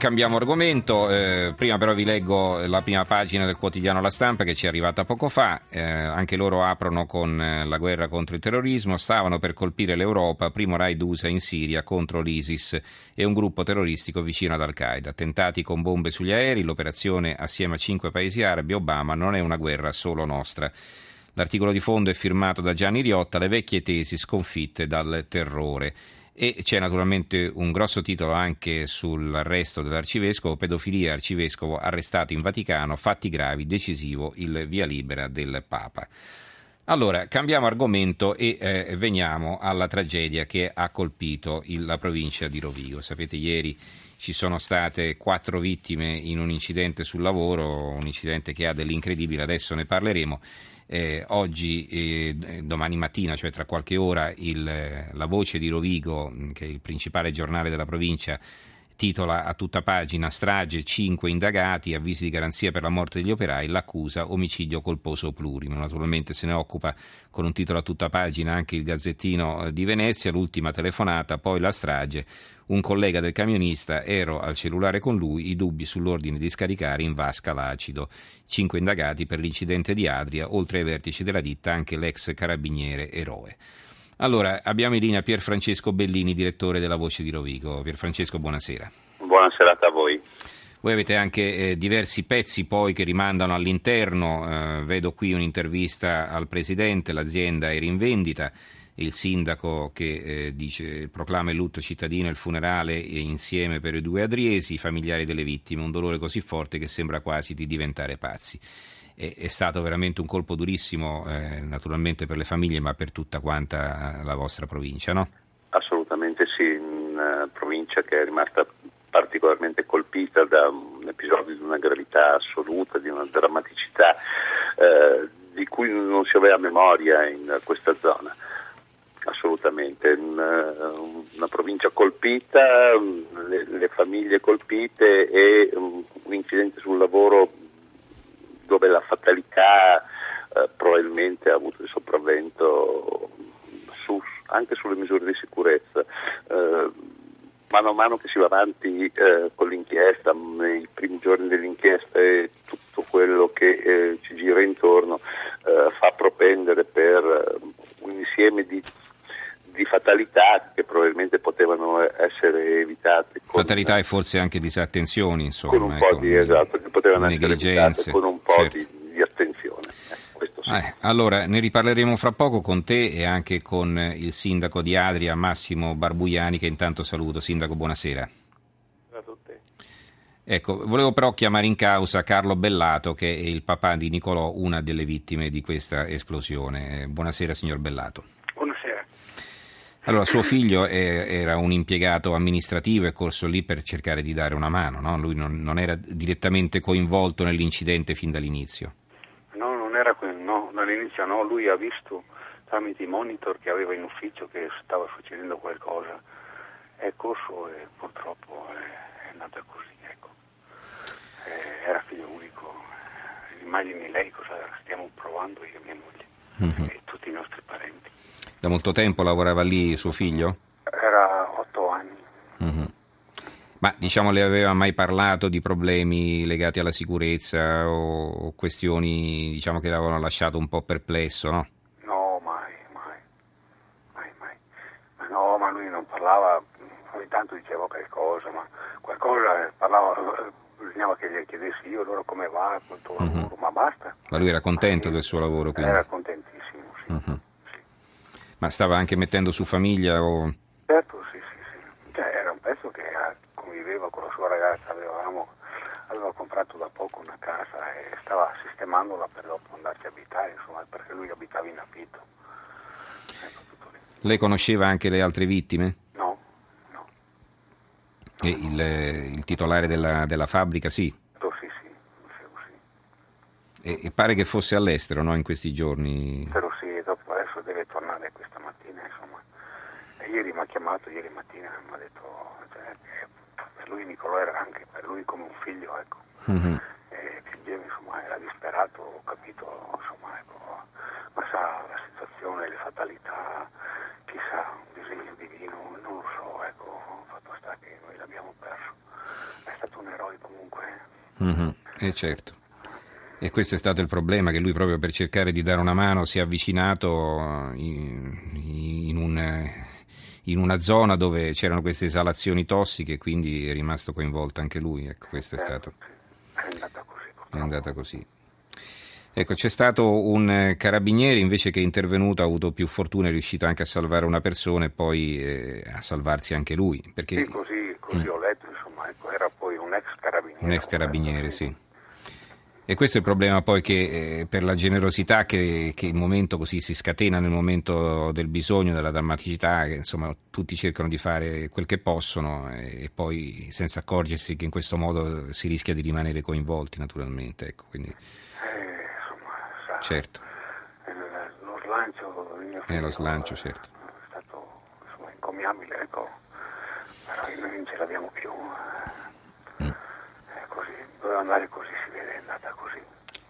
Cambiamo argomento, eh, prima però vi leggo la prima pagina del quotidiano La Stampa che ci è arrivata poco fa, eh, anche loro aprono con eh, la guerra contro il terrorismo, stavano per colpire l'Europa, primo raid USA in Siria contro l'ISIS e un gruppo terroristico vicino ad Al-Qaeda, attentati con bombe sugli aerei, l'operazione assieme a cinque paesi arabi, Obama non è una guerra solo nostra. L'articolo di fondo è firmato da Gianni Riotta, le vecchie tesi sconfitte dal terrore. E c'è naturalmente un grosso titolo anche sull'arresto dell'arcivescovo, pedofilia arcivescovo arrestato in Vaticano, fatti gravi, decisivo il via libera del Papa. Allora, cambiamo argomento e eh, veniamo alla tragedia che ha colpito il, la provincia di Rovigo. Sapete, ieri ci sono state quattro vittime in un incidente sul lavoro, un incidente che ha dell'incredibile, adesso ne parleremo eh, oggi, eh, domani mattina, cioè tra qualche ora, il, la voce di Rovigo, che è il principale giornale della provincia, titola a tutta pagina strage, 5 indagati, avvisi di garanzia per la morte degli operai, l'accusa omicidio colposo plurimo. Naturalmente se ne occupa con un titolo a tutta pagina anche il Gazzettino eh, di Venezia, l'ultima telefonata, poi la strage, un collega del camionista, ero al cellulare con lui, i dubbi sull'ordine di scaricare in vasca l'acido. Cinque indagati per l'incidente di Adria, oltre ai vertici della ditta anche l'ex carabiniere eroe. Allora, abbiamo in linea Pier Francesco Bellini, direttore della Voce di Rovigo. Pier Francesco, buonasera. Buonasera a voi. Voi avete anche eh, diversi pezzi poi che rimandano all'interno, eh, vedo qui un'intervista al Presidente, l'azienda era in vendita, il sindaco che eh, dice, proclama il lutto cittadino e il funerale insieme per i due adriesi, i familiari delle vittime, un dolore così forte che sembra quasi di diventare pazzi è, è stato veramente un colpo durissimo, eh, naturalmente per le famiglie, ma per tutta quanta la vostra provincia, no? Assolutamente sì, una provincia che è rimasta particolarmente colpita da un episodio di una gravità assoluta, di una drammaticità eh, di cui non si aveva memoria in questa zona. Assolutamente, una, una provincia colpita, le, le, famiglie colpite e un incidente sul lavoro dove la fatalità eh, probabilmente ha avuto il sopravvento su, anche sulle misure di sicurezza. Eh, mano a mano che si va avanti eh, con l'inchiesta, nei primi giorni dell'inchiesta e tutto quello che eh, ci gira intorno eh, fa propendere per eh, un insieme di di fatalità che probabilmente potevano essere evitate. Con, fatalità e forse anche disattenzioni, insomma. Con un po' ecco, di, esatto, che potevano essere evitate con un po' certo. di, di, attenzione. Eh, sì. eh, allora, ne riparleremo fra poco con te e anche con il sindaco di Adria, Massimo Barbuiani, che intanto saluto. Sindaco, buonasera. Ecco, volevo però chiamare in causa Carlo Bellato, che è il papà di Nicolò, una delle vittime di questa esplosione. Buonasera, signor Bellato. Allora, suo figlio è, era un impiegato amministrativo, è corso lì per cercare di dare una mano, no? Lui non, non, era direttamente coinvolto nell'incidente fin dall'inizio. No, non era no, dall'inizio no, lui ha visto tramite i monitor che aveva in ufficio che stava succedendo qualcosa, è corso e purtroppo è, è andata così, ecco. Eh, era figlio unico, immagini lei cosa stiamo provando io e mia moglie mm-hmm. e tutti i nostri parenti. Da molto tempo lavorava lì suo figlio? Era otto anni. Mm-hmm. Ma diciamo le aveva mai parlato di problemi legati alla sicurezza o questioni diciamo, che l'avevano lasciato un po' perplesso, no? No, mai, mai, mai, mai. Ma no, ma lui non parlava, ogni tanto diceva qualcosa, ma qualcosa parlava, bisognava che gli chiedessi io loro come va tuo mm-hmm. lavoro, ma basta. Ma lui era contento del suo lavoro quindi? Era contentissimo, sì. Mm-hmm. Ma stava anche mettendo su famiglia? O... Certo, sì, sì, sì. Cioè, era un pezzo che conviveva con la sua ragazza, avevamo, aveva comprato da poco una casa e stava sistemandola per dopo andarci a abitare, insomma, perché lui abitava in affitto. Ecco, Lei conosceva anche le altre vittime? E il, il titolare della, della, fabbrica sì? Oh, sì, sì, sì. E, e, pare che fosse all'estero, no, in questi giorni? Però sì, ieri mi ha chiamato, ieri mattina mi ha detto, cioè, per lui Nicolò era anche per lui come un figlio, ecco. Mm-hmm. E piangeva, insomma, era disperato, ho capito, insomma, ecco, ma sa la situazione, le fatalità, chissà, un disegno divino, non lo so, ecco, fatto sta che noi l'abbiamo perso. È stato un eroe comunque. Mm-hmm. Eh certo. E questo è stato il problema, che lui proprio per cercare di dare una mano si è avvicinato in, in, un, in una zona dove c'erano queste esalazioni tossiche, quindi è rimasto coinvolto anche lui. Ecco, questo è Certo, stato. È andata così. È purtroppo. andata così. Ecco, c'è stato un eh, carabiniere invece che è intervenuto, ha avuto più fortuna, è riuscito anche a salvare una persona e poi eh, a salvarsi anche lui. Perché Sì, così, così ho letto, insomma, ecco, era poi un ex carabiniere. Mm. un ex carabiniere, Eh, sì. E questo è il problema poi che eh, per la generosità che, che il momento così si scatena nel momento del bisogno, della drammaticità, che insomma tutti cercano di fare quel che possono e, e poi senza accorgersi che in questo modo si rischia di rimanere coinvolti naturalmente. Ecco, quindi Eh, insomma, sa, certo, il- lo slancio Eh, lo slancio, eh, certo. È stato insomma, encomiabile, ecco. Però noi non ce l'abbiamo più. Mm. È così, doveva andare così, si vede, è andata così.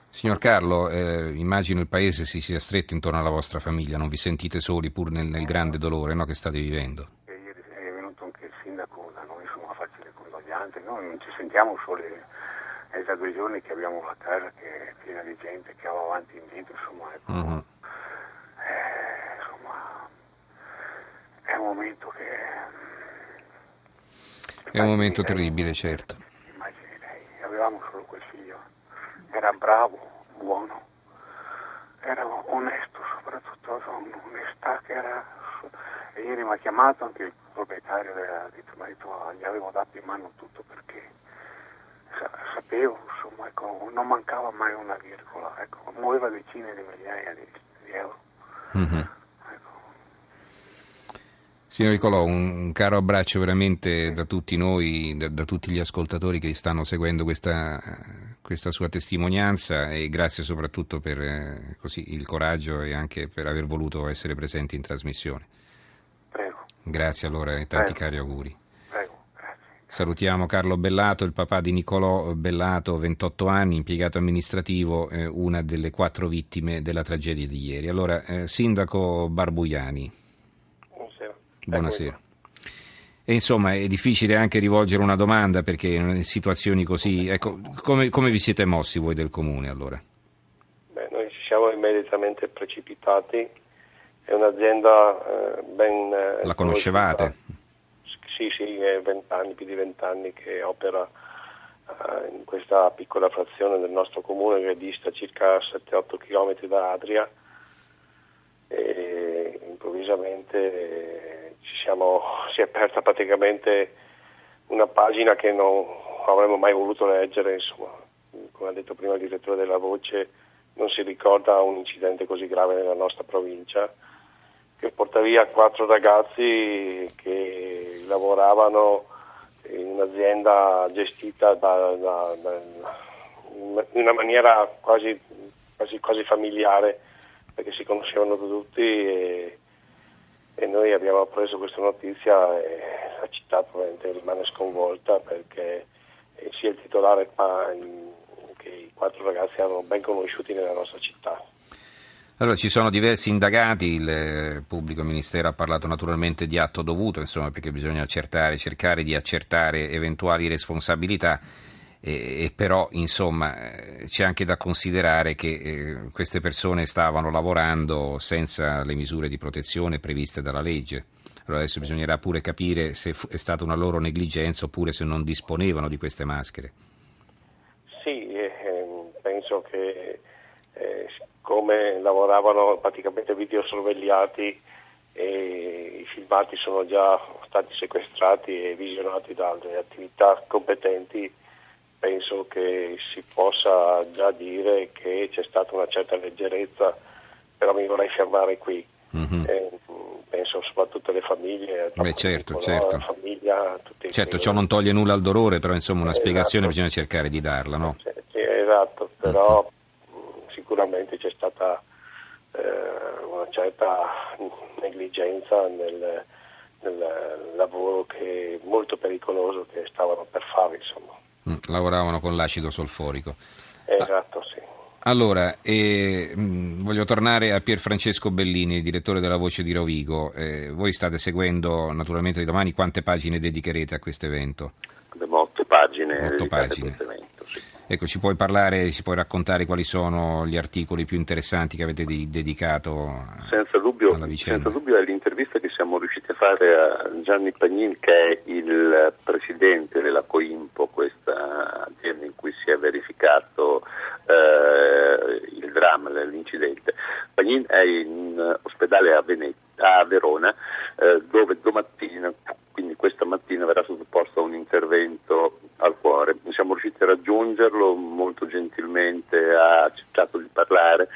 Signor Carlo, eh, immagino il paese si sia stretto intorno alla vostra famiglia, non vi sentite soli pur nel, nel grande dolore no, che state vivendo. E ieri è venuto anche il sindaco da noi insomma, a farci le condoglianze. Noi non ci sentiamo soli. È già due giorni che abbiamo la casa che è piena di gente che va avanti e indietro, insomma, ecco. Mhm. Eh, insomma, è un momento che... È un momento terribile, certo. Avevamo solo quel figlio, era bravo, buono, era onesto soprattutto, un'onestà che era... E ieri mi ha chiamato anche il proprietario ha detto, ma detto, gli avevo dato in mano tutto perché sa- sapevo, insomma, ecco, non mancava mai una virgola, ecco, muoveva decine di migliaia di, di euro. Mhm. Signor Nicolò, un, caro abbraccio veramente da tutti noi, da, da tutti gli ascoltatori che stanno seguendo questa, questa sua testimonianza e grazie soprattutto per eh, così, il coraggio e anche per aver voluto essere presenti in trasmissione. Prego, Grazie allora e tanti Prego. cari auguri. Salutiamo Carlo Bellato, il papà di Nicolò Bellato, 28 anni, impiegato amministrativo, eh, una delle quattro vittime della tragedia di ieri. Allora, eh, Sindaco Barbuiani, Buonasera. E insomma è difficile anche rivolgere una domanda perché in situazioni così... Ecco, come, come vi siete mossi voi del comune allora? Beh, noi ci siamo immediatamente precipitati. È un'azienda eh, ben. eh, La conoscevate? Sì, sì, è 20 anni, più di vent'anni che opera eh, in questa piccola frazione del nostro comune che dista circa 7-8 km da Adria. E improvvisamente siamo, si è aperta praticamente una pagina che non avremmo mai voluto leggere, insomma, come ha detto prima il direttore della Voce, non si ricorda un incidente così grave nella nostra provincia che porta via quattro ragazzi che lavoravano in un'azienda gestita da, da- da- in una maniera quasi, quasi, quasi familiare perché si conoscevano tutti e, e noi abbiamo preso questa notizia e la città probabilmente rimane sconvolta perché eh, sia il titolare in- che i quattro ragazzi erano ben conosciuti nella nostra città. Allora ci sono diversi indagati, il eh, pubblico ministero ha parlato naturalmente di atto dovuto, insomma perché bisogna accertare, cercare di accertare eventuali responsabilità. E, e però insomma eh, c'è anche da considerare che eh, queste persone stavano lavorando senza le misure di protezione previste dalla legge. Allora adesso bisognerà pure capire se fu- è stata una loro negligenza oppure se non disponevano di queste maschere. Sì, eh, ehm, penso che eh, siccome lavoravano praticamente videosorvegliati e i filmati sono già stati sequestrati e visionati dalle attività competenti, penso che si possa già dire che c'è stata una certa leggerezza, però mi vorrei fermare qui. Mhm. Eh, penso soprattutto alle famiglie. Beh, certo, no? certo. La famiglia, tutti Certo, ciò non toglie nulla al dolore, però insomma una Esatto. spiegazione bisogna cercare di darla, no? Sì, esatto, però mh, sicuramente c'è stata eh, una certa negligenza nel, nel lavoro che molto pericoloso che stavano per fare, insomma. Mm, lavoravano con l'acido solforico. Esatto, sì. Allora, eh, voglio tornare a Pier Francesco Bellini, direttore della Voce di Rovigo. Eh, voi state seguendo naturalmente domani quante pagine dedicherete a questo evento? Otto pagine Otto pagine. Ecco, ci puoi parlare, ci puoi raccontare quali sono gli articoli più interessanti che avete di, dedicato senza dubbio, alla vicenda? Senza dubbio è l'intervista che siamo riusciti a fare a Gianni Pagnin, che è il presidente della Coimpo, questa azienda in cui si è verificato eh, il dramma, l'incidente. Pagnin è in ospedale a, Venet- a Verona, eh, dove domattina, quindi questa mattina, verrà sottoposto a un intervento al cuore. Siamo riusciti a raggiungerlo molto gentilmente, ha accettato di parlare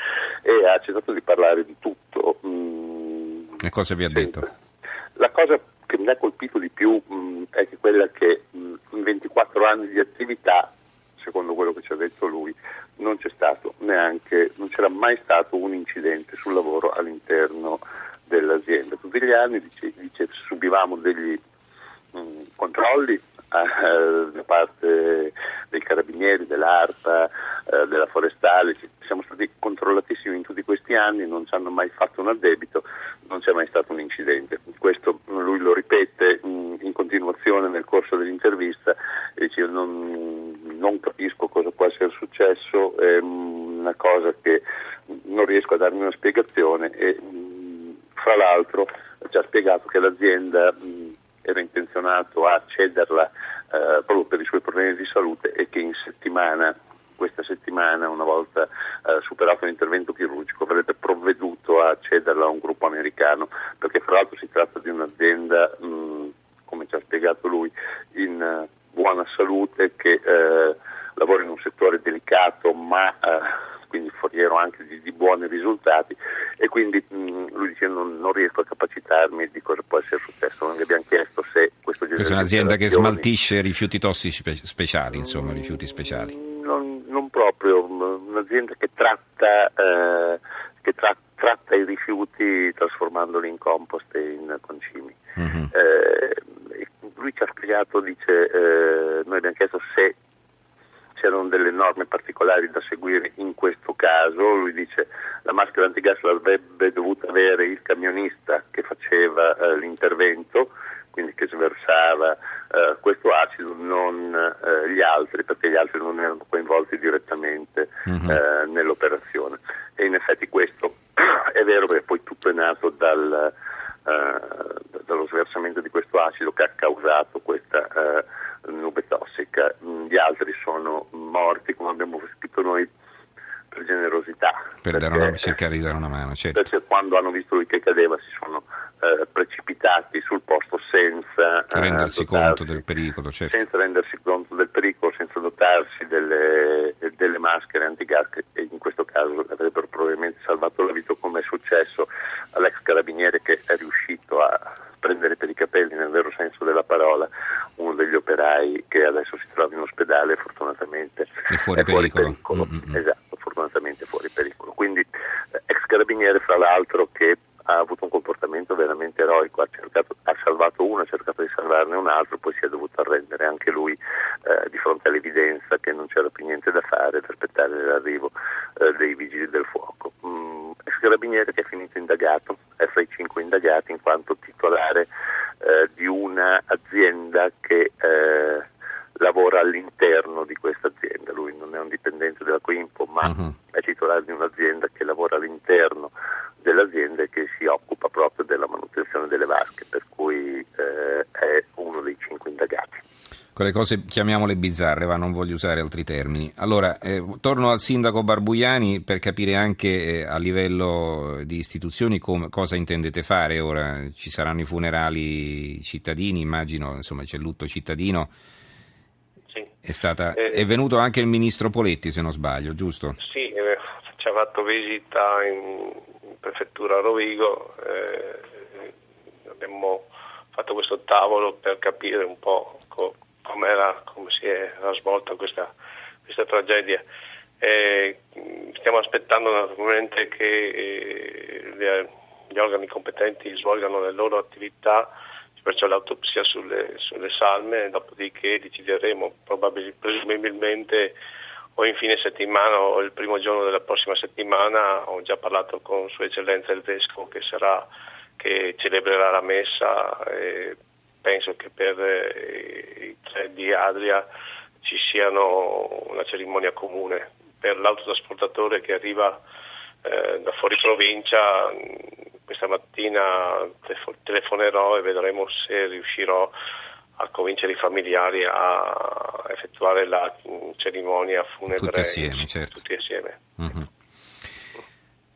e ha accettato di parlare di tutto. Mm, e cosa vi ha detto? La cosa che mi ha colpito di più mh, mm, è che quella che mh, mm, in 24 anni di attività, secondo quello che ci ha detto lui, non c'è stato neanche, non c'era mai stato un incidente sul lavoro all'interno dell'azienda. Tutti gli anni dice, dice subivamo degli mh, controlli eh, da parte dei carabinieri, dell'ARPA, eh, della forestale, siamo stati controllatissimi in tutti questi anni, non ci hanno mai fatto un addebito, non c'è mai stato un incidente. Questo lui lo ripete mh, in continuazione nel corso dell'intervista e dice non, non capisco cosa può essere successo, è una cosa che non riesco a darmi una spiegazione e fra l'altro ha spiegato che l'azienda mh, era intenzionato a cederla eh, proprio per i suoi problemi di salute e che in settimana, questa settimana, una volta eh, superato l'intervento chirurgico, avrebbe provveduto a cederla a un gruppo americano, perché fra l'altro si tratta di un'azienda, mh, come ci ha spiegato lui, in uh, buona salute che uh, lavora in un settore delicato ma uh, quindi foriero anche di, di buoni risultati e quindi mh, lui dice non, non, riesco a capacitarmi di cosa può essere successo. Non gli abbiamo chiesto se questo genere Questa è un'azienda che smaltisce rifiuti tossici spe- speciali, insomma, mm, rifiuti speciali. Non, non, proprio, un'azienda che tratta, eh, che tra- tratta i rifiuti trasformandoli in compost e in concimi. Mm-hmm. Eh, lui ci ha spiegato, dice, eh, noi abbiamo chiesto se c'erano delle norme particolari da seguire in questo caso, lui dice la maschera antigas l'avrebbe dovuta avere il camionista che faceva eh, l'intervento, quindi che sversava eh, questo acido, non eh, gli altri, perché gli altri non erano coinvolti direttamente uh-huh. nell'operazione. E in effetti questo è vero perché poi tutto è nato dal, eh, dallo sversamento di questo acido che ha causato questa eh, nube tossica, mm, gli altri sono morti, come abbiamo scritto noi, per generosità. Per perché, una, cercare di dare una mano, certo. Perché quando hanno visto lui che cadeva si sono eh, precipitati sul posto senza eh, rendersi conto del pericolo, certo. Senza rendersi conto del pericolo, senza dotarsi delle, delle maschere antigas che in questo caso avrebbero probabilmente salvato la vita come è successo all'ex carabiniere che è riuscito a prendere per i capelli nel vero senso della parola uno degli operai che adesso si trova in ospedale fortunatamente è fuori, è fuori pericolo, pericolo. Mm-hmm. esatto, fortunatamente fuori pericolo quindi eh, ex carabiniere fra l'altro che ha avuto un comportamento veramente eroico, ha, cercato, ha, salvato uno, ha cercato di salvarne un altro, poi si è dovuto arrendere anche lui eh, di fronte all'evidenza che non c'era più niente da fare ad aspettare l'arrivo eh, dei vigili del fuoco. Mm, ex carabiniere che è finito indagato, è fra i cinque indagati in quanto titolare eh, di un'azienda che eh, lavora all'interno di questa azienda, lui non è un dipendente della Coimpo ma uh-huh. è titolare di un'azienda che lavora all'interno dell'azienda e che si occupa proprio della manutenzione delle vasche, per cui eh, è uno dei cinque indagati. Quelle cose chiamiamole bizzarre, ma non voglio usare altri termini. Allora, eh, torno al sindaco Barbuiani per capire anche eh, a livello di istituzioni com- cosa intendete fare. Ora ci saranno i funerali cittadini, immagino, insomma c'è il lutto cittadino. Sì. È, stata, eh, è venuto anche il ministro Poletti, se non sbaglio, giusto? Sì, eh, ci ha fatto visita in, prefettura Rovigo, eh, abbiamo fatto questo tavolo per capire un po' co- come si era svolta questa, questa tragedia. Eh, stiamo aspettando naturalmente che eh, gli organi competenti svolgano le loro attività, perciò l'autopsia sulle, sulle salme, dopodiché decideremo probabilmente, presumibilmente o in fine settimana o il primo giorno della prossima settimana ho già parlato con Sua Eccellenza il Vescovo che, sarà, che celebrerà la messa e penso che per eh, i tre di Adria ci siano una cerimonia comune. Per l'autotrasportatore che arriva eh, da fuori provincia, questa mattina telefonerò e vedremo se riuscirò a convincere i familiari a effettuare la cerimonia funebre tutti assieme. Certo. Tutti assieme. Mm-hmm.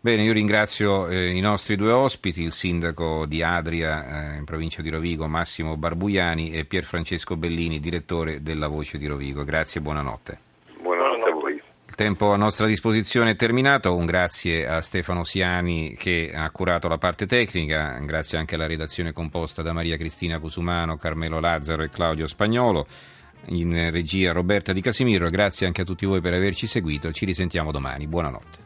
Bene, io ringrazio eh, i nostri due ospiti, il sindaco di Adria eh, in provincia di Rovigo, Massimo Barbuiani e Pier Francesco Bellini, direttore della Voce di Rovigo. Grazie e buonanotte. Buonanotte a voi. Il tempo a nostra disposizione è terminato, un grazie a Stefano Siani che ha curato la parte tecnica, grazie anche alla redazione composta da Maria Cristina Cusumano, Carmelo Lazzaro e Claudio Spagnolo, in regia Roberta Di Casimiro, grazie anche a tutti voi per averci seguito, ci risentiamo domani, buonanotte.